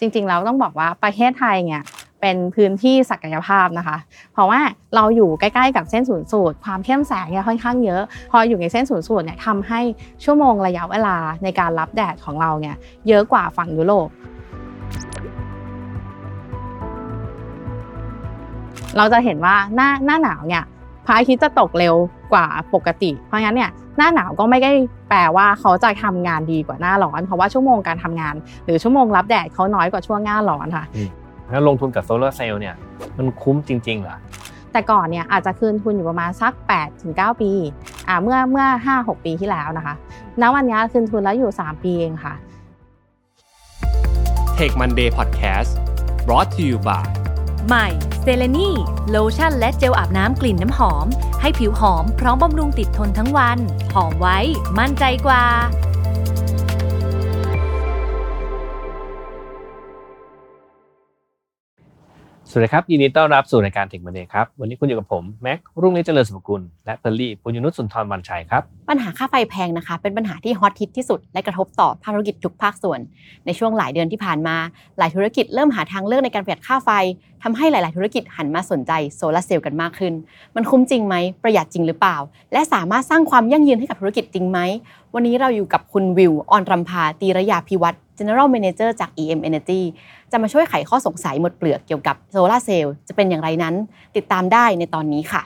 จริงๆแล้วต้องบอกว่าประเทศไทยเนี่ยเป็นพื้นที่ศักยภาพนะคะ เพราะว่าเราอยู่ใกล้ๆกับเส้นศูนย์สูตร ความเข้มแสงเนี่ยค่อนข้างเยอะ พออยู่ในเส้นศูนย์สูตรเนี่ยทำให้ชั่วโมงระยะเวลาในการรับแดดของเราเนี่ยเยอะกว่าฝั่งยุโรปเราจะเห็นว่าหน้าหน้าหนาวเนี่ยพระอาทิตย์จะตกเร็วกว่าปกติ เพราะงั้นเนี่ย หน้าหนาวก็ไม่ได้แปลว่าเขาจะทำงานดีกว่าหน้าร้อน เพราะว่าชั่วโมงการทำงาน หรือชั่วโมงรับแดดเขาน้อยกว่าช่วงหน้าร้อนค่ะแล้วลงทุนกับโซลาร์เซลล์เนี่ยมันคุ้มจริงๆเหรอแต่ก่อนเนี่ยอาจจะคืนทุนอยู่ประมาณสัก8ถึง9ปีอ่าเมื่อเมื่อ 5-6 ปีที่แล้วนะคะณวันนี้คืนทุนแล้วอยู่ 3 ปีเองค่ะ Take Monday Podcast brought to you by ใหม่เซเลนีโลชั่นและเจลอาบน้ำกลิ่นน้ำหอม ให้ผิวหอมพร้อมบำรุงติดทนทั้งวัน หอมไว้ มั่นใจกว่า วัสดีครับ ยินดีต้อนรับสู่รายการเทคมันเดย์ครับ วันนี้คุณอยู่กับผม แม็กรุ่งฤทธิ์เจริญสุภกุล และเตลลี่ปุญญนุชสุนทรวันชัยครับ ปัญหาค่าไฟแพงนะคะ เป็นปัญหาที่ฮอตฮิตที่สุด และกระทบต่อภาคธุรกิจทุกภาคส่วน ในช่วงหลายเดือนที่ผ่านมา หลายธุรกิจเริ่มหาทางเลือกในการประหยัดค่าไฟทำให้หลาย ๆ ธุรกิจหันมาสนใจโซลาเซลล์กันมากขึ้น มันคุ้มจริงไหมประหยัดจริงหรือเปล่า และสามารถสร้างความยั่งยืนให้กับธุรกิจจริงไหมวันนี้เราอยู่กับคุณวิวออนรำพาตีระยาพิวัตร General Manager จาก EM Energy จะมาช่วยไขข้อสงสัยหมดเปลือกเกี่ยวกับโซลาร์เซลล์จะเป็นอย่างไรนั้น ติดตามได้ในตอนนี้ค่ะ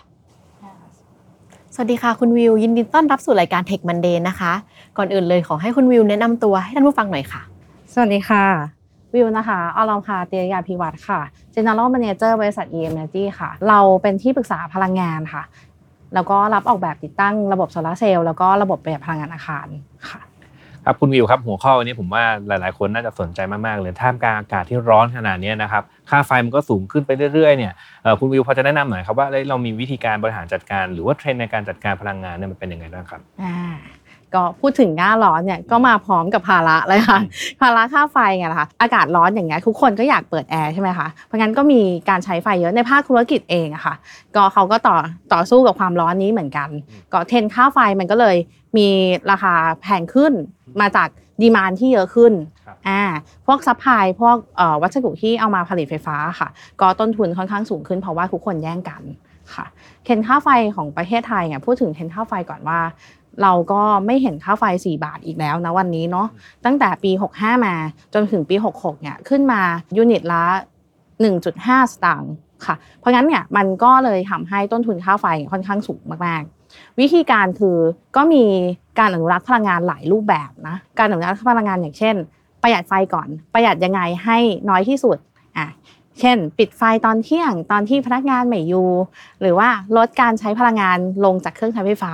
สวัสดีค่ะคุณวิว ยินดีต้อนรับสู่รายการ Tech Monday นะคะ ก่อนอื่นเลยขอให้คุณวิวแนะนำตัวให้ท่านผู้ฟังหน่อยค่ะ สวัสดีค่ะ วิวนะคะอลอมพาเตียยาพิวัตรค่ะ General Manager บริษัท EM Energy ค่ะ เราเป็นที่ปรึกษาพลังงานค่ะ แล้วก็รับออกแบบติดตั้งระบบโซลาร์เซลล์แล้วก็ระบบประหยัดพลังงานอาคารค่ะครับคุณวิวครับหัวข้อวันนี้ผมว่าหลาย ๆ คนน่าจะสนใจมาก ๆ เลยท่ามกลางอากาศที่ร้อนขนาดนี้นะครับค่าไฟมันก็สูงขึ้นไปเรื่อย ๆ เนี่ยเอ่อคุณวิวพอจะแนะนำหน่อยครับว่าเอ้ยเรามีวิธีการบริหารจัดการ หรือว่าเทรนด์ในการจัดการพลังงานเนี่ยมันเป็นยังไงบ้างครับอ่า ก็พูดถึงหน้าร้อนเนี่ยก็มาพร้อมกับภาระเลยค่ะภาระค่าไฟไงล่ะคะอากาศร้อนอย่างเงี้ยทุกคนก็อยากเปิดแอร์ใช่ไหมคะเพราะงั้นก็มีการใช้ไฟเยอะในภาคธุรกิจเองอะค่ะ ก็เขาก็ต่อต่อสู้กับความร้อนนี้เหมือนกัน ก็เทรนด์ค่าไฟมันก็เลยมีราคาแพงขึ้นมาจาก demand ที่เยอะขึ้นครับอ่าพวก supply พวกเอ่อวัสดุที่เอามาผลิตไฟฟ้าค่ะ ก็ต้นทุนค่อนข้างสูงขึ้นเพราะว่าทุกคนแย่งกันค่ะเทรนด์ค่าไฟของประเทศไทยเนี่ยพูดถึงเทรนด์ค่าไฟก่อนว่า เราก็ไม่เห็นค่าไฟ 4 บาทอีกแล้วนะวันนี้เนาะตั้งแต่ปี 65 มาจนถึงปี 66 เนี่ยขึ้นมายูนิตละ 1.5 สตางค์ค่ะ เพราะงั้นเนี่ยมันก็เลยทำให้ต้นทุนค่าไฟค่อนข้างสูงมากๆ วิธีการคือก็มีการอนุรักษ์พลังงานหลายรูปแบบนะการอนุรักษ์พลังงานอย่างเช่น ประหยัดไฟก่อนประหยัดยังไงให้น้อยที่สุดอะ เช่น ปิดไฟตอนเที่ยงตอนที่พนักงานไม่อยู่ หรือว่าลดการใช้พลังงานลงจากเครื่องใช้ไฟฟ้า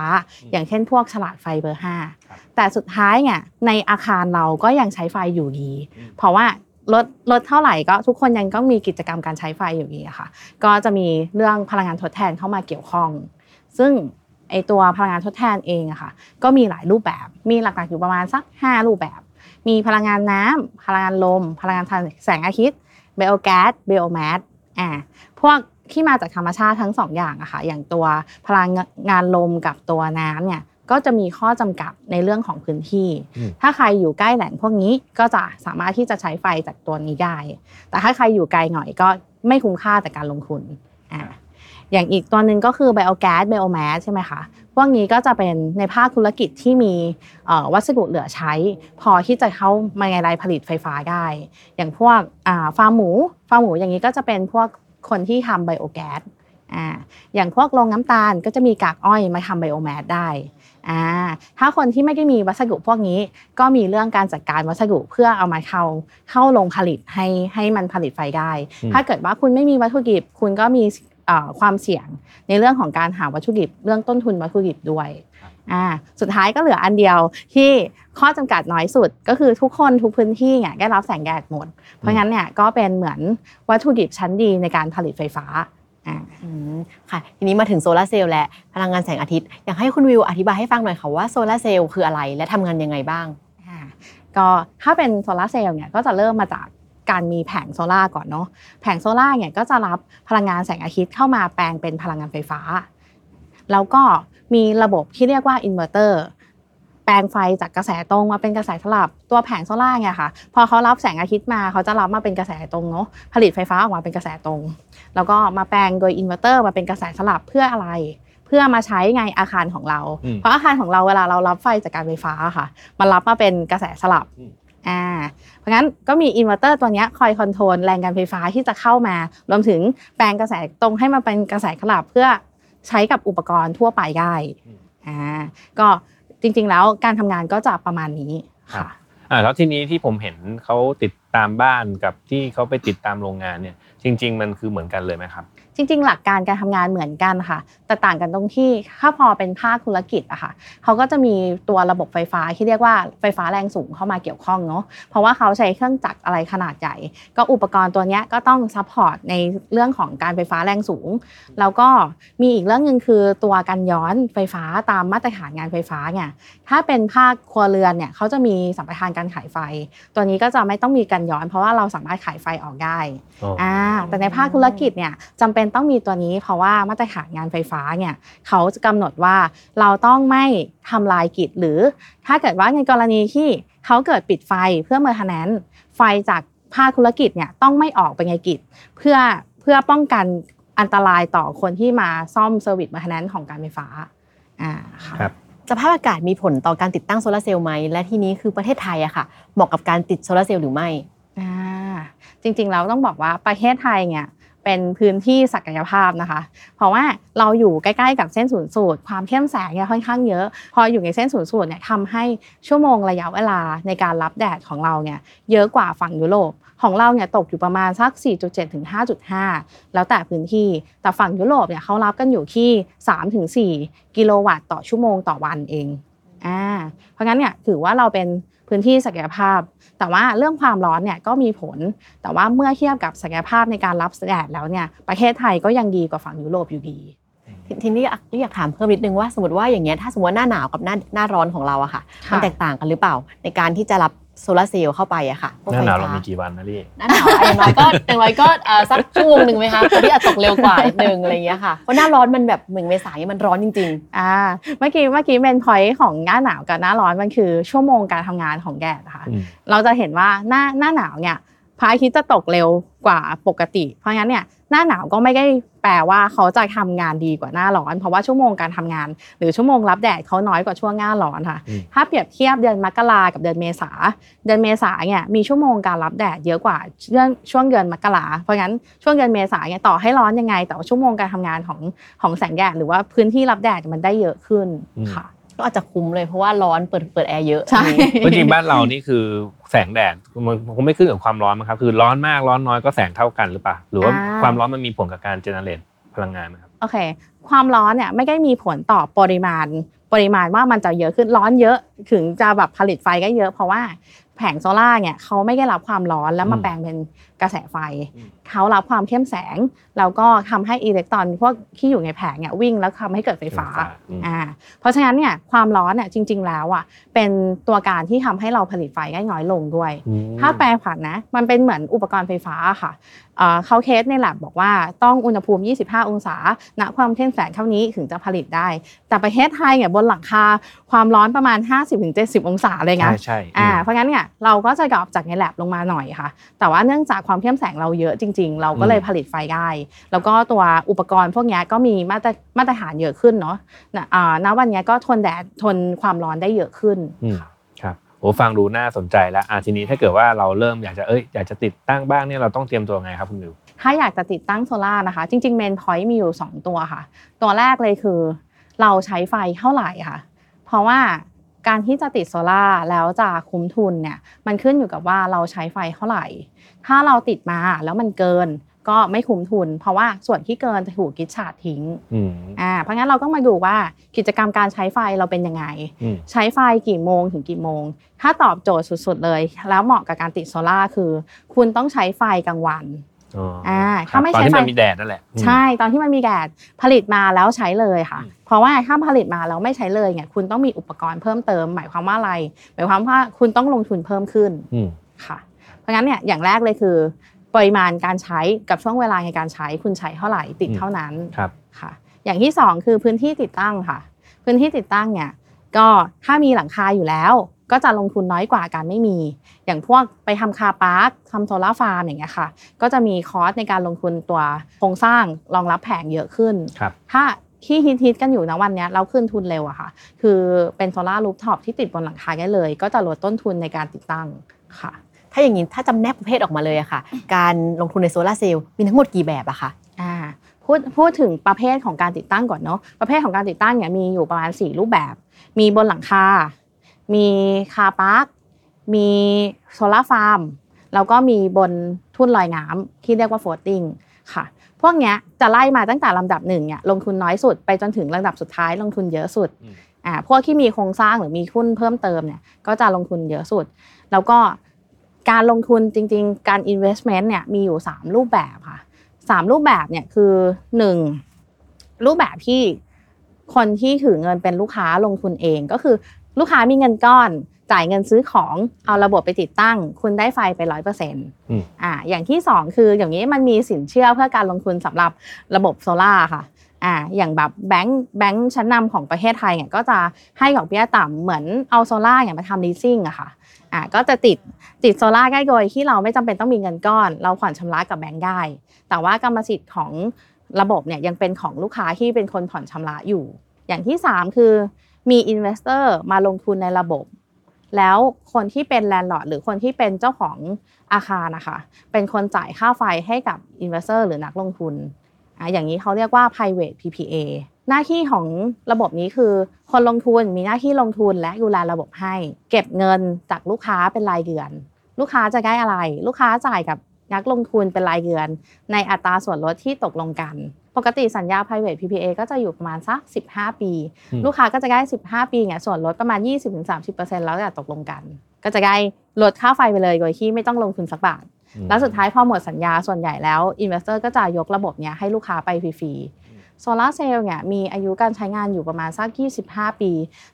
อย่างเช่นพวกฉลากไฟเบอร์ครับ5แต่สุดท้ายเนี่ยในอาคารเราก็ยังใช้ไฟอยู่ดี เพราะว่าลดลดเท่าไหร่ก็ทุกคนยังต้องมีกิจกรรมการใช้ไฟอยู่ดีอะค่ะ ก็จะมีเรื่องพลังงานทดแทนเข้ามาเกี่ยวข้อง ซึ่งไอตัวพลังงานทดแทนเองอะค่ะ ก็มีหลายรูปแบบ มีหลักๆอยู่ประมาณสัก 5 รูปแบบ มีพลังงานน้ำพลังงานลม พลังงานแสงอาทิตย์ ไบโอแก๊สไบโอแมสอ่าพวกที่มาจากธรรมชาติทั้งสองอย่างอะค่ะอย่างตัวพลังงานลมกับตัวน้ำเนี่ยก็จะมีข้อจำกัดในเรื่องของพื้นที่อืมถ้าใครอยู่ใกล้แหล่งพวกนี้ก็จะสามารถที่จะใช้ไฟจากตัวนี้ได้ แต่ถ้าใครอยู่ไกลหน่อยก็ไม่คุ้มค่าแต่การลงทุนอ่าอย่างอีกตัวหนึ่งก็คือไบโอแก๊สไบโอแมสใช่ไหมคะ พวกนี้ก็จะเป็นในภาคธุรกิจที่มีเอ่อวัสดุเหลือใช้ พอที่จะเข้ามาในรายผลิตไฟฟ้าได้ อย่างพวกอ่าฟาร์มหมูฟาร์มหมูอย่างนี้ก็จะเป็นพวกคนที่ทำไบโอแก๊สอ่าอย่างพวกโรงน้ำตาลก็จะมีกากอ้อยมาทำไบโอแมสได้อ่าถ้าคนที่ไม่ได้มีวัสดุพวกนี้ ก็มีเรื่องการจัดการวัสดุเพื่อเอามาเข้าเข้าโรงผลิตให้ให้มันผลิตไฟได้อืมถ้าเกิดว่าคุณไม่มีวัตถุดิบ คุณก็มีเอ่อ ความเสี่ยงในเรื่องของการหาวัตถุดิบ เรื่องต้นทุนวัตถุดิบด้วยอ่าสุดท้ายก็เหลืออันเดียวที่ข้อจำกัดน้อยสุดก็คือทุกคนทุกพื้นที่เนี่ยได้รับแสงแดดหมด เพราะงั้นเนี่ยก็เป็นเหมือนวัตถุดิบชั้นดีในการผลิตไฟฟ้าอ่าอืมค่ะทีนี้มาถึงโซลาร์เซลล์และพลังงานแสงอาทิตย์อยากให้คุณวิวอธิบายให้ฟังหน่อยค่ะว่าโซลาร์เซลล์คืออะไรและทำงานยังไงบ้างอ่าก็ถ้าเป็นโซลาร์เซลล์เนี่ยก็จะเริ่มมาจาก การมีแผงโซลาร์ก่อนเนาะแผงโซลาร์เนี่ยก็จะรับพลังงานแสงอาทิตย์เข้ามาแปลงเป็นพลังงานไฟฟ้า แล้วก็มีระบบที่เรียกว่าอินเวอร์เตอร์แปลงไฟจากกระแสตรงมาเป็นกระแสสลับตัวแผงโซลาร์เนี่ยค่ะ พอเขารับแสงอาทิตย์มาเขาจะรับมาเป็นกระแสตรงเนาะผลิตไฟฟ้าออกมาเป็นกระแสตรง แล้วก็มาแปลงโดยอินเวอร์เตอร์มาเป็นกระแสสลับเพื่ออะไร เพื่อมาใช้ในอาคารของเราอืมเพราะอาคารของเราเวลาเรารับไฟจากการไฟฟ้าค่ะ มันรับมาเป็นกระแสสลับ อืมอ่าเพราะงั้นก็มีอินเวอร์เตอร์ตัวเนี้ยคอย control แรงการไฟฟ้าที่จะเข้ามา รวมถึงแปลงกระแสตรงให้มาเป็นกระแสสลับเพื่อใช้กับอุปกรณ์ทั่วไปได้อ่าก็จริงๆแล้วการทำงานก็จะประมาณนี้ค่ะอ่าแล้วทีนี้ที่ผมเห็นเขาติดตามบ้านกับที่เขาไปติดตามโรงงานเนี่ยจริง ๆ มันคือเหมือนกันเลยไหมครับ จริง ๆ หลักการการทำงานเหมือนกันค่ะ แต่ต่างกันตรงที่ถ้าพอเป็นภาคธุรกิจอะค่ะเขาก็จะมีตัวระบบไฟฟ้าที่เรียกว่าไฟฟ้าแรงสูงเข้ามาเกี่ยวข้องเนาะเพราะว่าเขาใช้เครื่องจักรอะไรขนาดใหญ่ ก็อุปกรณ์ตัวเนี้ยก็ต้อง support ในเรื่องของการไฟฟ้าแรงสูง แล้วก็มีอีกเรื่องหนึ่งคือตัวกันย้อนไฟฟ้าตามมาตรฐานงานไฟฟ้าเนี่ยถ้าเป็นภาคครัวเรือนเนี่ยเขาจะมีสัมปทานการขายไฟ ตัวนี้ก็จะไม่ต้องมีกันย้อน เพราะว่าเราสามารถขายไฟออกได้อ๋ออ่าแต่ในภาคธุรกิจเนี่ยจำเป็นต้องมีตัวนี้ เพราะว่ามาตรฐานงานไฟฟ้าเนี่ยเขาจะกำหนดว่าเราต้องไม่ทำลายกิจหรือ ถ้าเกิดว่าในกรณีที่เขาเกิดปิดไฟเพื่อ maintenance ไฟจากภาคธุรกิจเนี่ยต้องไม่ออกไปในกิจ เพื่อเพื่อป้องกันอันตรายต่อคนที่มาซ่อม service maintenance ของการไฟฟ้าอ่าค่ะครับสภาพอากาศมีผลต่อการติดตั้งโซลาร์เซลล์ไหมและทีนี้คือประเทศไทยอะค่ะเหมาะกับการติดโซลาร์เซลล์หรือไม่อ่าจริงๆเราต้องบอกว่าประเทศไทยเนี่ย เป็นพื้นที่ศักยภาพนะคะ เพราะว่าเราอยู่ใกล้ๆกับเส้นศูนย์สูตร ความเข้มแสงเนี่ยค่อนข้างเยอะ พออยู่ในเส้นศูนย์สูตรเนี่ยทำให้ชั่วโมงระยะเวลาในการรับแดดของเราเนี่ยเยอะกว่าฝั่งยุโรปของเราเนี่ยตกอยู่ประมาณสัก 4.7 ถึง 5.5 แล้วแต่พื้นที่ แต่ฝั่งยุโรปเนี่ยเขารับกันอยู่ที่ 3 ถึง 4 กิโลวัตต์ต่อชั่วโมงต่อวันเองอ่าเพราะงั้นเนี่ยถือว่าเราเป็น พื้นที่ศักยภาพ แต่ว่าเรื่องความร้อนเนี่ยก็มีผล แต่ว่าเมื่อเทียบกับศักยภาพในการรับแดดแล้วเนี่ยประเทศไทยก็ยังดีกว่าฝั่งยุโรปอยู่ดีททีนี้อยากอยากถามเพิ่มนิดนึงว่าสมมติว่าอย่างเงี้ยถ้าสมมติว่าหน้าหนาวกับหน้าหน้าร้อนของเราอะค่ะค่ะมันแตกต่างกันหรือเปล่า ในการที่จะรับ โซลาร์เซลล์เข้าไปอะค่ะพวกหน้าไฟหนาวฟ้เรามีกี่วันนะพี่ หน้าหนาวอย่างน้อยก็อย่างน้อยก็เอ่อสักชั่วโมงหนึ่งไหมคะคนที่อาจตกเร็วกว่านิดนึงอะไรอย่างเงี้ยค่ะเพราะหน้าร้อนมันแบบเหมือนเมษายนมันร้อนจริง อ่าเมื่อกี้เมื่อกี้เป็นพอยต์ของหน้าหนาวกับหน้าร้อนมันคือชั่วโมงการทำงานของแดดนะคะ อืม เราจะเห็นว่าหน้าหน้าหนาวเนี่ย พระอาทิตย์จะตกเร็วกว่าปกติ เพราะงั้นเนี่ยหน้าหนาวก็ไม่ได้แปลว่าเขาจะทำงานดีกว่าหน้าร้อน เพราะว่าชั่วโมงการทำงาน หรือชั่วโมงรับแดดเขาน้อยกว่าช่วงหน้าร้อนค่ะอืมถ้าเปรียบเทียบเดือนมกรากับเดือนเมษาเดือนเมษาเนี่ยมีชั่วโมงการรับแดดเยอะกว่าเดือนช่วงเดือนมกราเพราะงั้นช่วงเดือนเมษาเนี่ยต่อให้ร้อนยังไง แต่ว่าชั่วโมงการทำงานของของแสงแดดหรือว่าพื้นที่รับแดดมันได้เยอะขึ้นอืมค่ะๆ ก็อาจจะคุ้มเลยเพราะว่าร้อนเปิดเปิดแอร์เยอะใช่อันนี้เพราะจริงบ้านเรานี่คือแสงแดดมันคงไม่ขึ้นกับความร้อนมั้งครับคือร้อนมากร้อนน้อยก็แสงเท่ากันหรือเปล่าหรือว่าอ่าความร้อนมันมีผลกับการเจเนเรตพลังงานไหมครับโอเค ความร้อนเนี่ยไม่ได้มีผลต่อปริมาณ ปริมาณว่ามันจะเยอะขึ้นร้อนเยอะถึงจะแบบผลิตไฟก็เยอะ เพราะว่าแผงโซล่าร์เนี่ยเขาไม่ได้รับความร้อนแล้วมาอืมแปลงเป็นกระแสไฟอืมเขารับความเข้มแสง แล้วก็ทำให้อิเล็กตรอนพวกที่อยู่ในแผงเนี่ยวิ่งแล้วทำให้เกิดไฟฟ้าอืมอ่าเพราะฉะนั้นเนี่ยความร้อนเนี่ยจริง ๆ แล้วอะเป็นตัวการที่ทำให้เราผลิตไฟได้น้อยลงด้วยอืมถ้าแปรผันนะมันเป็นเหมือนอุปกรณ์ไฟฟ้าค่ะเอ่อเขาเคสใน lab บอกว่าต้องอุณหภูมิ 25 องศา ณ ความเข้มแสงเท่านี้ถึงจะผลิตได้ แต่ประเทศไทยเนี่ยบนหลังคาความร้อนประมาณ 50-70 องศาเลยนะใช่ใช่อ่าอืมเพราะงั้นเนี่ยเราก็จะดรอปจากใน lab ลงมาหน่อยค่ะ แต่ว่าเนื่องจากความเข้มแสงเราเยอะจริง ๆ เราก็เลยอืมผลิตไฟได้ แล้วก็ตัวอุปกรณ์พวกเนี้ยก็มีมาตรมาตรฐานเยอะขึ้นเนาะนะอ่าณวันเนี้ยก็ทนแดดทนความร้อนได้เยอะขึ้นอืมครับโอ้ฟังดูน่าสนใจแล้วอะทีนี้ถ้าเกิดว่าเราเริ่มอยากจะเอ้ยอยากจะติดตั้งบ้างเนี่ยเราต้องเตรียมตัวไงครับคุณมิวถ้าอยากจะติดตั้งโซล่าร์นะคะ จริงๆเมนพอยต์มีอยู่ 2 ตัวค่ะ ตัวแรกเลยคือ เราใช้ไฟเท่าไหร่ค่ะ เพราะว่า การที่จะติดโซล่าร์แล้วจะคุ้มทุนเนี่ยมันขึ้นอยู่กับว่าเราใช้ไฟเท่าไหร่ ถ้าเราติดมาแล้วมันเกินก็ไม่คุ้มทุน เพราะว่าส่วนที่เกินจะถูกกิจฉาดทิ้งอืมอ่าเพราะงั้นเราก็มาดูว่ากิจกรรมการใช้ไฟเราเป็นยังไงอืมใช้ไฟกี่โมงถึงกี่โมง ถ้าตอบโจทย์สุดๆเลย แล้วเหมาะกับการติดโซล่าร์คือ คุณต้องใช้ไฟกลางวัน อ๋ออ่าครัถ้าบไม่ตอนใช้ที่ไฟมันมีแดดนั่นแหละอืมใช่ตอนที่มันมีแดดผลิตมาแล้วใช้เลยค่ะอืมเพราะว่าถ้าผลิตมาแล้วไม่ใช้เลยเนี่ยคุณต้องมีอุปกรณ์เพิ่มเติม หมายความว่าอะไร หมายความว่าคุณต้องลงทุนเพิ่มขึ้นอืมค่ะ เพราะงั้นเนี่ยอย่างแรกเลยคือ ปริมาณการใช้กับช่วงเวลาในการใช้คุณใช้เท่าไหร่ติดอืมเท่านั้นครับค่ะ อย่างที่สองคือพื้นที่ติดตั้งค่ะ พื้นที่ติดตั้งเนี่ยก็ถ้ามีหลังคาอยู่แล้ว ก็จะลงทุนน้อยกว่าการไม่มี อย่างพวกไปทำ carpark ทำ solar farm อย่างเงี้ยค่ะ ก็จะมี cost ในการลงทุนตัวโครงสร้างรองรับแผงเยอะขึ้นครับถ้าที่ฮิตๆกันอยู่นะวันเนี้ยเราคืนทุนเร็วอะค่ะ คือเป็น solar rooftop ที่ติดบนหลังคาได้เลย ก็จะลดต้นทุนในการติดตั้งค่ะ ถ้าอย่างนี้ถ้าจำแนกประเภทออกมาเลยอะค่ะ การลงทุนในโซลาร์เซลล์มีทั้งหมดกี่แบบอะคะอ่าพูดพูดถึงประเภทของการติดตั้งก่อนเนาะประเภทของการติดตั้งเนี่ยมีอยู่ประมาณ 4 รูปแบบ มีบนหลังคา มี carpark มี solar farm แล้วก็มีบนทุ่นลอยน้ำที่เรียกว่า floating ค่ะ พวกเนี้ยจะไล่มาตั้งแต่ลำดับหนึ่งเนี่ยลงทุนน้อยสุดไปจนถึงลำดับสุดท้ายลงทุนเยอะสุดอืมอ่าพวกที่มีโครงสร้างหรือมีทุนเพิ่มเติมเนี่ยก็จะลงทุนเยอะสุด แล้วก็การลงทุนจริง ๆ การ investment เนี่ยมีอยู่ 3 รูปแบบค่ะสามรูปแบบเนี่ยคือหนึ่งรูปแบบที่คนที่ถือเงินเป็นลูกค้าลงทุนเองก็คือ ลูกค้ามีเงินก้อนจ่ายเงินซื้อของเอาระบบไปติดตั้ง คุณได้ไฟไปร้อยเปอร์เซ็นต์อืมอ่าอย่างที่สองคืออย่างนี้มันมีสินเชื่อเพื่อการลงทุนสำหรับระบบโซล่าร์ค่ะอ่าอย่างแบบแบงค์แบงค์ชั้นนำของประเทศไทยเนี่ยก็จะให้ดอกเบี้ยต่ำเหมือนเอาโซล่าร์อย่างมาทำ leasing อะค่ะอ่าก็จะติดติดโซล่าร์ได้โดยที่เราไม่จำเป็นต้องมีเงินก้อน เราผ่อนชำระกับแบงค์ได้ แต่ว่ากรรมสิทธิ์ของระบบเนี่ยยังเป็นของลูกค้าที่เป็นคนผ่อนชำระอยู่ อย่างที่ 3 คือ มี investor มาลงทุนในระบบ แล้วคนที่เป็น landlord หรือคนที่เป็นเจ้าของอาคารนะคะ เป็นคนจ่ายค่าไฟให้กับ investor หรือนักลงทุนอะอย่างนี้เขาเรียกว่า private PPA หน้าที่ของระบบนี้คือ คนลงทุนมีหน้าที่ลงทุนและดูแลระบบให้ เก็บเงินจากลูกค้าเป็นรายเดือน ลูกค้าจะได้อะไร ลูกค้าจ่ายกับนักลงทุนเป็นรายเดือน ในอัตราส่วนลดที่ตกลงกัน ปกติสัญญา private PPA ก็จะอยู่ประมาณสัก 15 ปีอืมลูกค้าก็จะได้ 15 ปีเนี่ยส่วนลดประมาณ 20-30%แล้วแต่ตกลงกัน ก็จะได้ลดค่าไฟไปเลยโดยที่ไม่ต้องลงทุนสักบาทอืมแล้วสุดท้ายพอหมดสัญญาส่วนใหญ่แล้ว Investor ก็จะยกระบบเนี้ยให้ลูกค้าไปฟรีๆ โซลาร์เซลล์เนี่ยมีอายุการใช้งานอยู่ประมาณสัก 25 ปี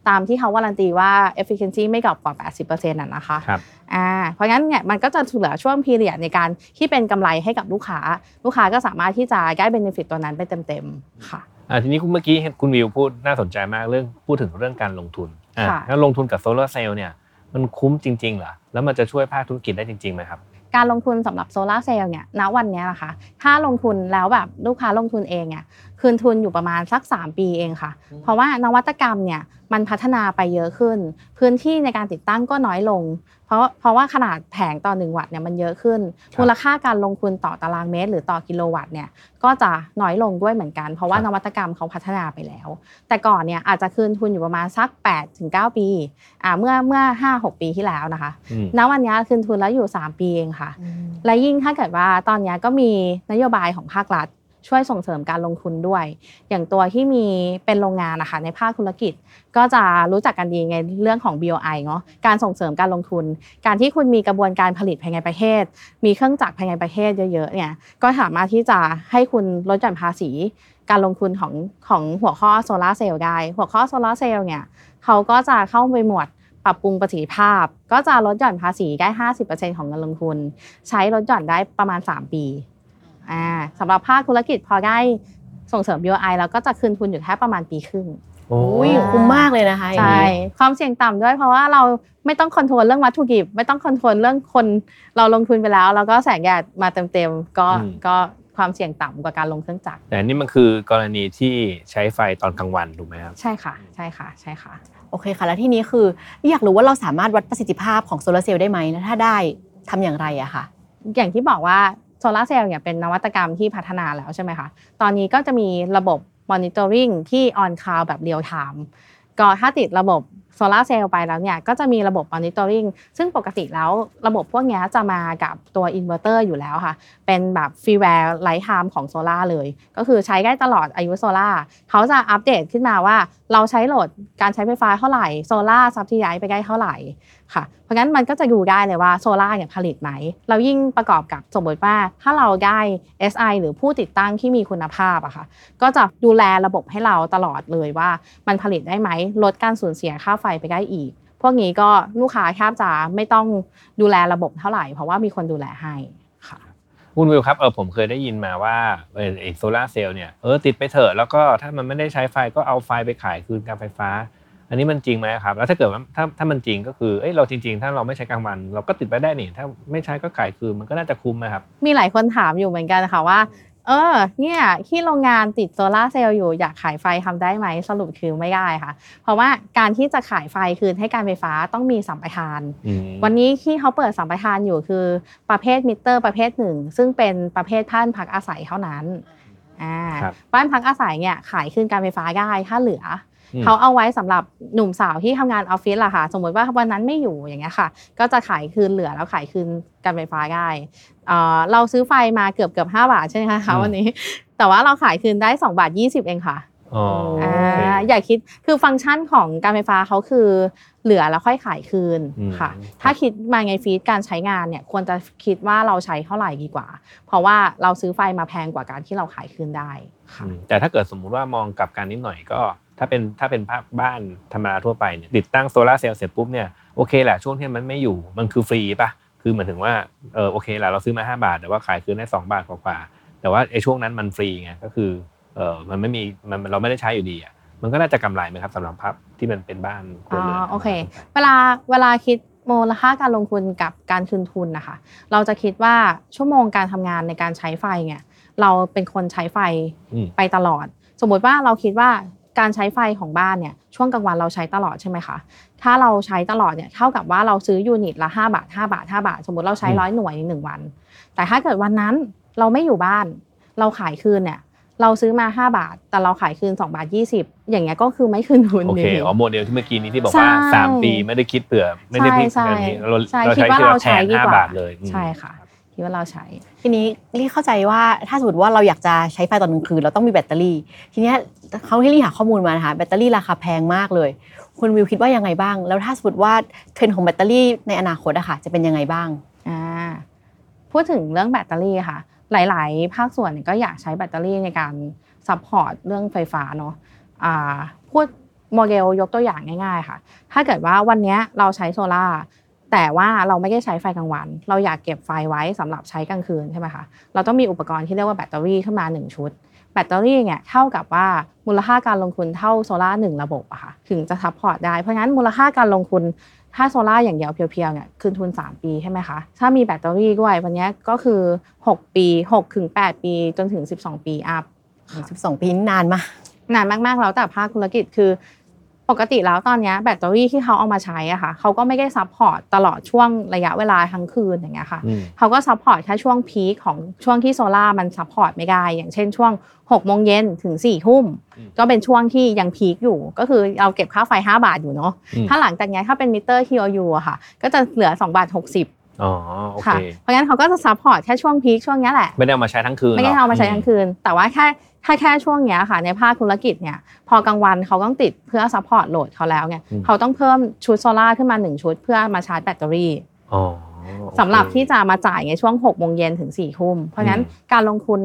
ตามที่เขา warranty ว่า efficiency ไม่ต่ำกว่า 80%น่ะนะคะครับอ่าเพราะงั้นเนี่ยมันก็จะเหลือช่วง period ในการที่เป็นกำไรให้กับลูกค้า ลูกค้าก็สามารถที่จะได้ benefit ตัวนั้นไปเต็มๆค่ะอ่าทีนี้คุณเมื่อกี้เห็นคุณวิวพูดน่าสนใจมากเรื่องพูดถึงเรื่องการลงทุนอ่าค่ะแล้วลงทุนกับโซลาร์เซลล์เนี่ยมันคุ้มจริงๆเหรอแล้วมันจะช่วยภาคธุรกิจได้จริงๆไหมครับการลงทุนสำหรับโซลาร์เซลล์เนี่ยณวันเนี้ยนะคะ ถ้าลงทุนแล้วแบบลูกค้าลงทุนเองเนี่ย คืนทุนอยู่ประมาณสัก 3 ปีเองค่ะ เพราะว่านวัตกรรมเนี่ยมันพัฒนาไปเยอะขึ้น พื้นที่ในการติดตั้งก็น้อยลง เพราะเพราะว่าขนาดแผงต่อ 1 วัตต์เนี่ยมันเยอะขึ้นครับมูลค่าการลงทุนต่อตารางเมตร หรือต่อกิโลวัตต์เนี่ยก็จะน้อยลงด้วยเหมือนกัน เพราะว่าครับนวัตกรรมเขาพัฒนาไปแล้ว แต่ก่อนเนี่ยอาจจะคืนทุนอยู่ประมาณสัก8ถึง9ปีอ่าเมื่อเมื่อ 5-6 ปีที่แล้วนะคะอืมณวันนี้คืนทุนแล้วอยู่ 3 ปีเองค่ะ และยิ่งถ้าเกิดว่าตอนนี้ก็มีนโยบายของภาครัฐ ช่วยส่งเสริมการลงทุนด้วย อย่างตัวที่มีเป็นโรงงานนะคะในภาคธุรกิจ ก็จะรู้จักกันดีในเรื่องของ BOI เนาะการส่งเสริมการลงทุน การที่คุณมีกระบวนการผลิตภายในประเทศ มีเครื่องจักรภายในประเทศเยอะๆเนี่ยก็สามารถที่จะให้คุณลดหย่อนภาษีการลงทุนของของหัวข้อโซลาร์เซลล์ได้ หัวข้อโซลาร์เซลล์เนี่ยเขาก็จะเข้าไปหมวดปรับปรุงประสิทธิภาพ ก็จะลดหย่อนภาษีได้ 50%ของเงินลงทุน ใช้ลดหย่อนได้ประมาณ 3 ปี อ่าสำหรับภาคธุรกิจพอได้ส่งเสริม BOI แล้วก็จะคืนทุนอยู่แค่ประมาณปีครึ่งโอ้อุ้ยคุ้มมากเลยนะคะอย่างใช่นี้ความเสี่ยงต่ำด้วยเพราะว่าเราไม่ต้อง control เรื่องวัตถุดิบ ไม่ต้อง control เรื่องคนเราลงทุนไปแล้ว แล้วก็แสงแดดมาเต็มๆก็ก็ความเสี่ยงต่ำกว่าการลงเครื่องจักรแต่นี่มันคือกรณีที่ใช้ไฟตอนกลางวันถูกไหมครับใช่ค่ะใช่ค่ะใช่ค่ะโอเคค่ะ แล้วที่นี้คืออยากรู้ว่าเราสามารถวัดประสิทธิภาพของโซลาร์เซลล์ได้ไหมและถ้าได้ทำอย่างไรอะค่ะอย่างที่บอกว่า โซลาร์เซลล์เนี่ยเป็นนวัตกรรมที่พัฒนาแล้วใช่ไหมคะ ตอนนี้ก็จะมีระบบ monitoring ที่ on cloud แบบ real time ก็ถ้าติดระบบ โซลาเซลล์ไปแล้วเนี่ยก็จะมีระบบ monitoring ซึ่งปกติแล้วระบบพวกนี้จะมากับตัวอินเวอร์เตอร์อยู่แล้วค่ะ เป็นแบบ freeware lifetime ของโซลาเลย ก็คือใช้ได้ตลอดอายุโซลาเขาจะอัปเดตขึ้นมาว่าเราใช้ load การใช้ไฟฟ้าเท่าไหร่โซลาร์ subsidize ไปได้เท่าไหร่ค่ะเพราะงั้นมันก็จะดูได้เลยว่าโซล่าเนี่ยผลิตไหม เรายิ่งประกอบกับสมมติว่าถ้าเราได้ SI หรือผู้ติดตั้งที่มีคุณภาพอะค่ะก็จะดูแลระบบให้เราตลอดเลยว่ามันผลิตได้ไหมลดการสูญเสียค่าไฟไปได้อีก พวกนี้ก็ลูกค้าแทบจะไม่ต้องดูแลระบบเท่าไหร่ เพราะว่ามีคนดูแลให้ค่ะคุณวิวครับเออผมเคยได้ยินมาว่าเออไอโซลาร์เซลล์เนี่ยเออติดไปเถอะแล้วก็ถ้ามันไม่ได้ใช้ไฟก็เอาไฟไปขายคืนการไฟฟ้าอัอันนี้มันจริงไหมครับ แล้วถ้าเกิดว่าถ้าถ้ามันจริงก็คือเอ้ยเราจริง ๆ ถ้าเราไม่ใช้กลางวัน เราก็ติดไปได้นี่ถ้าไม่ใช้ก็ขายคืนมันก็น่าจะคุ้มนะครับ มีหลายคนถามอยู่เหมือนกันค่ะว่า เออ เนี่ยที่โรงงานติดโซลาร์เซลล์อยู่อยากขายไฟทำได้ไหมสรุปคือไม่ได้ค่ะ เพราะว่าการที่จะขายไฟคืนให้การไฟฟ้าต้องมีสัมปทานอืมวันนี้ที่เขาเปิดสัมปทานอยู่คือประเภทมิเตอร์ประเภทหนึ่ง ซึ่งเป็นประเภทบ้านพักอาศัยเท่านั้นอ่าครับบ้านพักอาศัยเนี่ยขายคืนการไฟฟ้าได้ถ้าเหลืออมเขาเอาไว้สำหรับหนุ่มสาวที่ทำงานออฟฟิศล่ะค่ะ สมมติว่าวันนั้นไม่อยู่อย่างเงี้ยค่ะ ก็จะขายคืนเหลือแล้วขายคืนการไฟฟ้าได้ เอ่อเราซื้อไฟมาเกือบเกือบห้าบาทใช่ไหมคะวันนี้ แต่ว่าเราขายคืนได้2บาท20เองค่ะอ๋อโอเคอ่าอย่าคิดคือฟังก์ชันของการไฟฟ้าเขาคือเหลือแล้วค่อยขายคืนอืมค่ะครับถ้าคิดมาไงฟีดการใช้งานเนี่ยควรจะคิดว่าเราใช้เท่าไหร่ดีกว่า เพราะว่าเราซื้อไฟมาแพงกว่าการที่เราขายคืนได้ค่ะอืมแต่ถ้าเกิดสมมุติว่ามองกลับกันนิดหน่อยก็ ถ้าเป็นถ้าเป็นภาคบ้านธรรมดาทั่วไปเนี่ยติดตั้งโซลาร์เซลล์เสร็จปุ๊บเนี่ยโอเคแหละช่วงที่มันไม่อยู่มันคือฟรีป่ะ คือหมายถึงว่าเออโอเคแหละเราซื้อมา 5 บาท แต่ว่าขายคืนได้ 2 บาทกว่าๆแต่ว่าไอ้ช่วงนั้นมันฟรีไงก็คือเออมันไม่มีมันเราไม่ได้ใช้อยู่ดีอะมันก็น่าจะกำไรไหมครับสำหรับภาพที่มันเป็นบ้านครัวอ๋อรือนโอเค เวลาเวลาคิดมูลค่าการลงทุนกับการคืนทุนนะคะ เราจะคิดว่าชั่วโมงการทำงานในการใช้ไฟเนี่ยเราเป็นคนใช้ไฟอืมไปตลอด สมมุติว่าเราคิดว่า การใช้ไฟของบ้านเนี่ยช่วงกลางวันเราใช้ตลอดใช่ไหมคะถ้าเราใช้ตลอดเนี่ยเท่ากับว่าเราซื้อยูนิตละ5บาท5บาท5บาท สมมติเราใช้อืมร้อยหน่วยในหนึ่งวัน แต่ถ้าเกิดวันนั้นเราไม่อยู่บ้าน เราขายคืนเนี่ยเราซื้อมา 5 บาท แต่เราขายคืน 2 บาท 20 อย่างเงี้ยก็คือไม่คืนทุนโอเคดีอ๋อโมเดลที่เมื่อกี้นี้ที่บอกใช่ว่าสามปีไม่ได้คิดเผื่อไม่ได้คิดใช่แบบนี้เราใช่เราคิดใช้ว่าคือเราแทใช้นดีห้ากว่าบาทเลยอืมใช่ค่ะ คิดว่าเราใช้ ทีนี้ลี่เข้าใจว่าถ้าสมมติว่าเราอยากจะใช้ไฟตอนกลางคืนเราต้องมีแบตเตอรี่ ทีนี้เท่าที่ลี่หาข้อมูลมานะคะแบตเตอรี่ราคาแพงมากเลย คุณวิวคิดว่ายังไงบ้าง แล้วถ้าสมมติว่าเทรนด์ของแบตเตอรี่ในอนาคตอะค่ะจะเป็นยังไงบ้างอ่าพูดถึงเรื่องแบตเตอรี่ค่ะ หลาย ๆ ภาคส่วนเนี่ยก็อยากใช้แบตเตอรี่ในการ support เรื่องไฟฟ้าเนาะอ่าพูดโมเดลยกตัวอย่างง่าย ๆ ค่ะ ถ้าเกิดว่าวันนี้เราใช้โซลาร์ แต่ว่าเราไม่ได้ใช้ไฟกลางวัน เราอยากเก็บไฟไว้สำหรับใช้กลางคืนใช่ไหมคะเราต้องมีอุปกรณ์ที่เรียกว่าแบตเตอรี่ขึ้นมาหนึ่งชุด แบตเตอรี่เนี่ยเท่ากับว่ามูลค่าการลงทุนเท่าโซลาร์หนึ่งระบบอะค่ะถึงจะ support ได้เพราะงั้นมูลค่าการลงทุนถ้าโซล่าร์อย่างเดียวเพียวๆเนี่ยคืนทุน 3 ปีใช่ไหมคะถ้ามีแบตเตอรี่ด้วยวันนี้ก็คือ 6 ปี6ถึง8ปีจนถึง 12 ปี up 12 ปีนี่นานมากนานมากๆแล้วแต่ภาคธุรกิจคือ ปกติแล้วตอนเนี้ยแบตเตอรี่ที่เขาเอามาใช้อะค่ะเขาก็ไม่ได้ support ตลอดช่วงระยะเวลาทั้งคืนอย่างเงี้ยค่ะอืมเขาก็ support แค่ช่วง peak ของช่วงที่โซล่าร์มัน support ไม่ได้ อย่างเช่นช่วง6โมงเย็นถึง4ทุ่มอืมก็เป็นช่วงที่ยัง peak อยู่ ก็คือเราเก็บค่าไฟ 5 บาทอยู่เนาะอืมถ้าหลังจากนี้ถ้าเป็นมิเตอร์ TOU อะค่ะ ก็จะเหลือ2บาท60อ๋อโอเคค่ะเพราะงั้นเขาก็จะ support แค่ช่วง peak ช่วงเนี้ยแหละ ไม่ได้เอามาใช้ทั้งคืน ไม่ได้หรอกเอามาใช้ทั้งคืน แต่ว่าแค่ ถ้าแค่ช่วงเนี้ยค่ะ ในภาคธุรกิจเนี่ยพอกลางวันเขาต้องติดเพื่อ support load เขาแล้วไงอืมเขาต้องเพิ่มชุดโซล่าร์ขึ้นมา 1 ชุดเพื่อมาชาร์จแบตเตอรี่อ๋อโอเคสำหรับที่จะมาจ่ายในช่วง6โมงเย็นถึง4ทุ่มเพราะงั้นอืมการลงทุน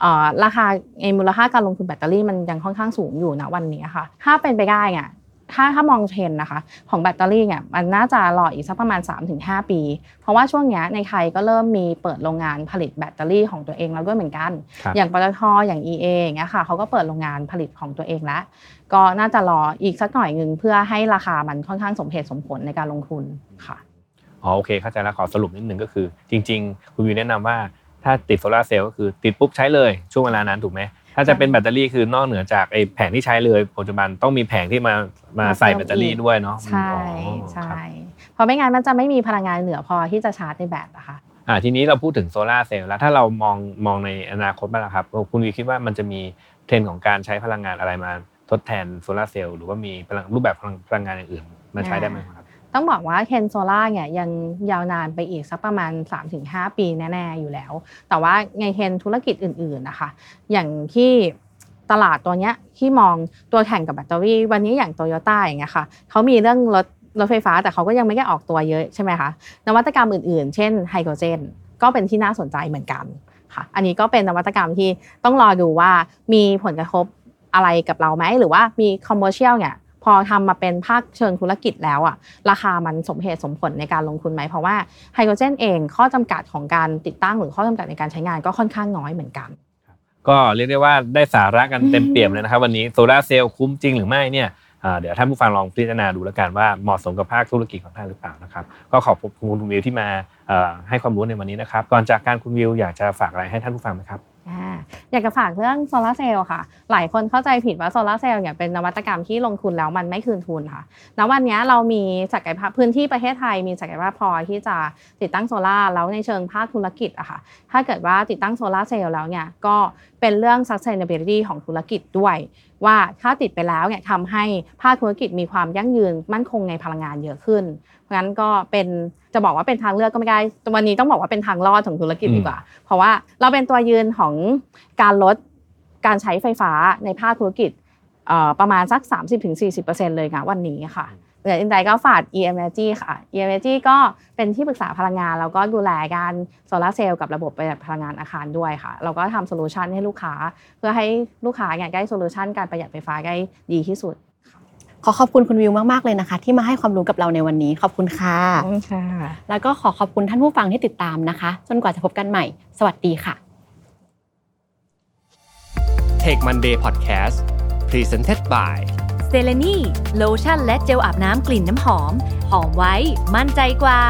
เอ่อราคาเองมูลค่าการลงทุนแบตเตอรี่มันยังค่อนข้างสูงอยู่นะวันนี้ค่ะ ถ้าเป็นไปได้เนี่ย ถ้าถ้ามองเทรนด์นะคะ ของแบตเตอรี่เนี่ยมันน่าจะรออีกสักประมาณ 3-5 ปี เพราะว่าช่วงเนี้ยในไทยก็เริ่มมีเปิดโรงงานผลิตแบตเตอรี่ของตัวเองแล้วด้วยเหมือนกันครับอย่างปตทอย่าง EA อย่างเงี้ยค่ะเขาก็เปิดโรงงานผลิตของตัวเองแล้วก็น่าจะรออีกสักหน่อยหนึ่งเพื่อให้ราคามันค่อนข้างสมเหตุสมผลในการลงทุนค่ะอ๋อโอเคเข้าใจแล้วขอสรุปนิดนึงก็คือ จริง ๆ คุณวิวแนะนำว่าถ้าติดโซลาร์เซลล์ก็คือติดปุ๊บใช้เลยช่วงเวลานั้นถูกไหม ถ้าจะเป็นแบตเตอรี่คือนอกเหนือจากไอ้แผงที่ใช้เลยปัจจุบันต้องมีแผงที่มามาใส่แบตเตอรี่ด้วยเนาะใช่อ๋อใช่ครับเพราะไม่งั้นมันจะไม่มีพลังงานเหลือพอที่จะชาร์จในแบตนะคะอ่าทีนี้เราพูดถึงโซลาร์เซลล์แล้วถ้าเรามองมองในอนาคตบ้างล่ะครับ คุณวิวคิดว่ามันจะมีเทรนด์ของการใช้พลังงานอะไรมาทดแทนโซลาร์เซลล์หรือว่ามีพลังรูปแบบพลังพลังงานอย่างอื่นมาใช้ได้ไหมครับ ต้องบอกว่าเทรนด์โซล่าเนี่ยยังยาวนานไปอีกสักประมาณ 3-5 ปีแน่ๆอยู่แล้ว แต่ว่าในเทรนด์ธุรกิจอื่นๆนะคะ อย่างที่ตลาดตัวเนี้ยที่มองตัวแข่งกับแบตเตอรี่ วันนี้อย่างโตโยต้าอย่างเงี้ยค่ะเขามีเรื่องรถรถไฟฟ้าแต่เขาก็ยังไม่ได้ออกตัวเยอะใช่ไหมคะนวัตกรรมอื่นๆ เช่นไฮโดรเจนก็เป็นที่น่าสนใจเหมือนกันค่ะ อันนี้ก็เป็นนวัตกรรมที่ต้องรอดูว่ามีผลกระทบอะไรกับเราไหมหรือว่ามี commercial เนี่ย พอทำมาเป็นภาคเชิงธุรกิจแล้วอะราคามันสมเหตุสมผลในการลงทุนไหมเพราะว่าไฮโดรเจนเองข้อจำกัดของการติดตั้งหรือข้อจำกัดในการใช้งานก็ค่อนข้างน้อยเหมือนกัน ก็เรียกได้ว่าได้สาระกันเต็มเปี่ยมเลยนะครับ วันนี้โซลาร์เซลล์คุ้มจริงหรือไม่เนี่ยเดี๋ยวท่านผู้ฟังลองพิจารณาดูแล้วกันว่าเหมาะสมกับภาคธุรกิจของท่านหรือเปล่านะครับก็ขอบคุณคุณวิวที่มาให้ความรู้ในวันนี้นะครับก่อนจากการคุณวิวอยากจะฝากอะไรให้ท่านผู้ฟังไหมครับอยากจะฝากเรื่องโซลาร์เซลล์ค่ะ หลายคนเข้าใจผิดว่าโซลาร์เซลล์เนี่ยเป็นนวัตกรรมที่ลงทุนแล้วมันไม่คืนทุนค่ะ ณ วันนี้เรามีศักยภาพพื้นที่ประเทศไทย มีศักยภาพพอที่จะติดตั้งโซลาแล้วในเชิงภาคธุรกิจอะค่ะ ถ้าเกิดว่าติดตั้งโซลาร์เซลล์แล้วเนี่ยก็เป็นเรื่อง sustainability ของธุรกิจด้วย ว่าถ้าติดไปแล้วเนี่ยทำให้ภาคธุรกิจมีความยั่งยืนมั่นคงในพลังงานเยอะขึ้น เพราะฉะนั้นก็เป็นจะบอกว่าเป็นทางเลือกก็ไม่ได้วันนี้ต้องบอกว่าเป็นทางรอดของธุรกิจดีกว่า เพราะว่าเราเป็นตัวยืนของการลดการใช้ไฟฟ้าในภาคธุรกิจเอ่อประมาณสัก 30-40%เลยค่ะวันนี้ค่ะเหลืออินไดก็ฝาก EMG ค่ะ EMG ก็เป็นที่ปรึกษาพลังงาน แล้วก็ดูแลการโซลาร์เซลล์กับระบบประหยัดพลังงานอาคารด้วยค่ะ เราก็ทำโซลูชันให้ลูกค้า เพื่อให้ลูกค้าเนี่ยได้ solution การประหยัดไฟฟ้าได้ดีที่สุด ขอขอบคุณคุณวิวมาก ๆ เลยนะคะ ที่มาให้ความรู้กับเราในวันนี้ ขอบคุณค่ะขอบคุณค่ะ แล้วก็ขอขอบคุณท่านผู้ฟังที่ติดตามนะคะ จนกว่าจะพบกันใหม่ สวัสดีค่ะ Tech Monday Podcast Presented by เซเลนีโลชั่นและเจลอาบน้ำกลิ่นน้ำหอม หอมไว้ มั่นใจกว่า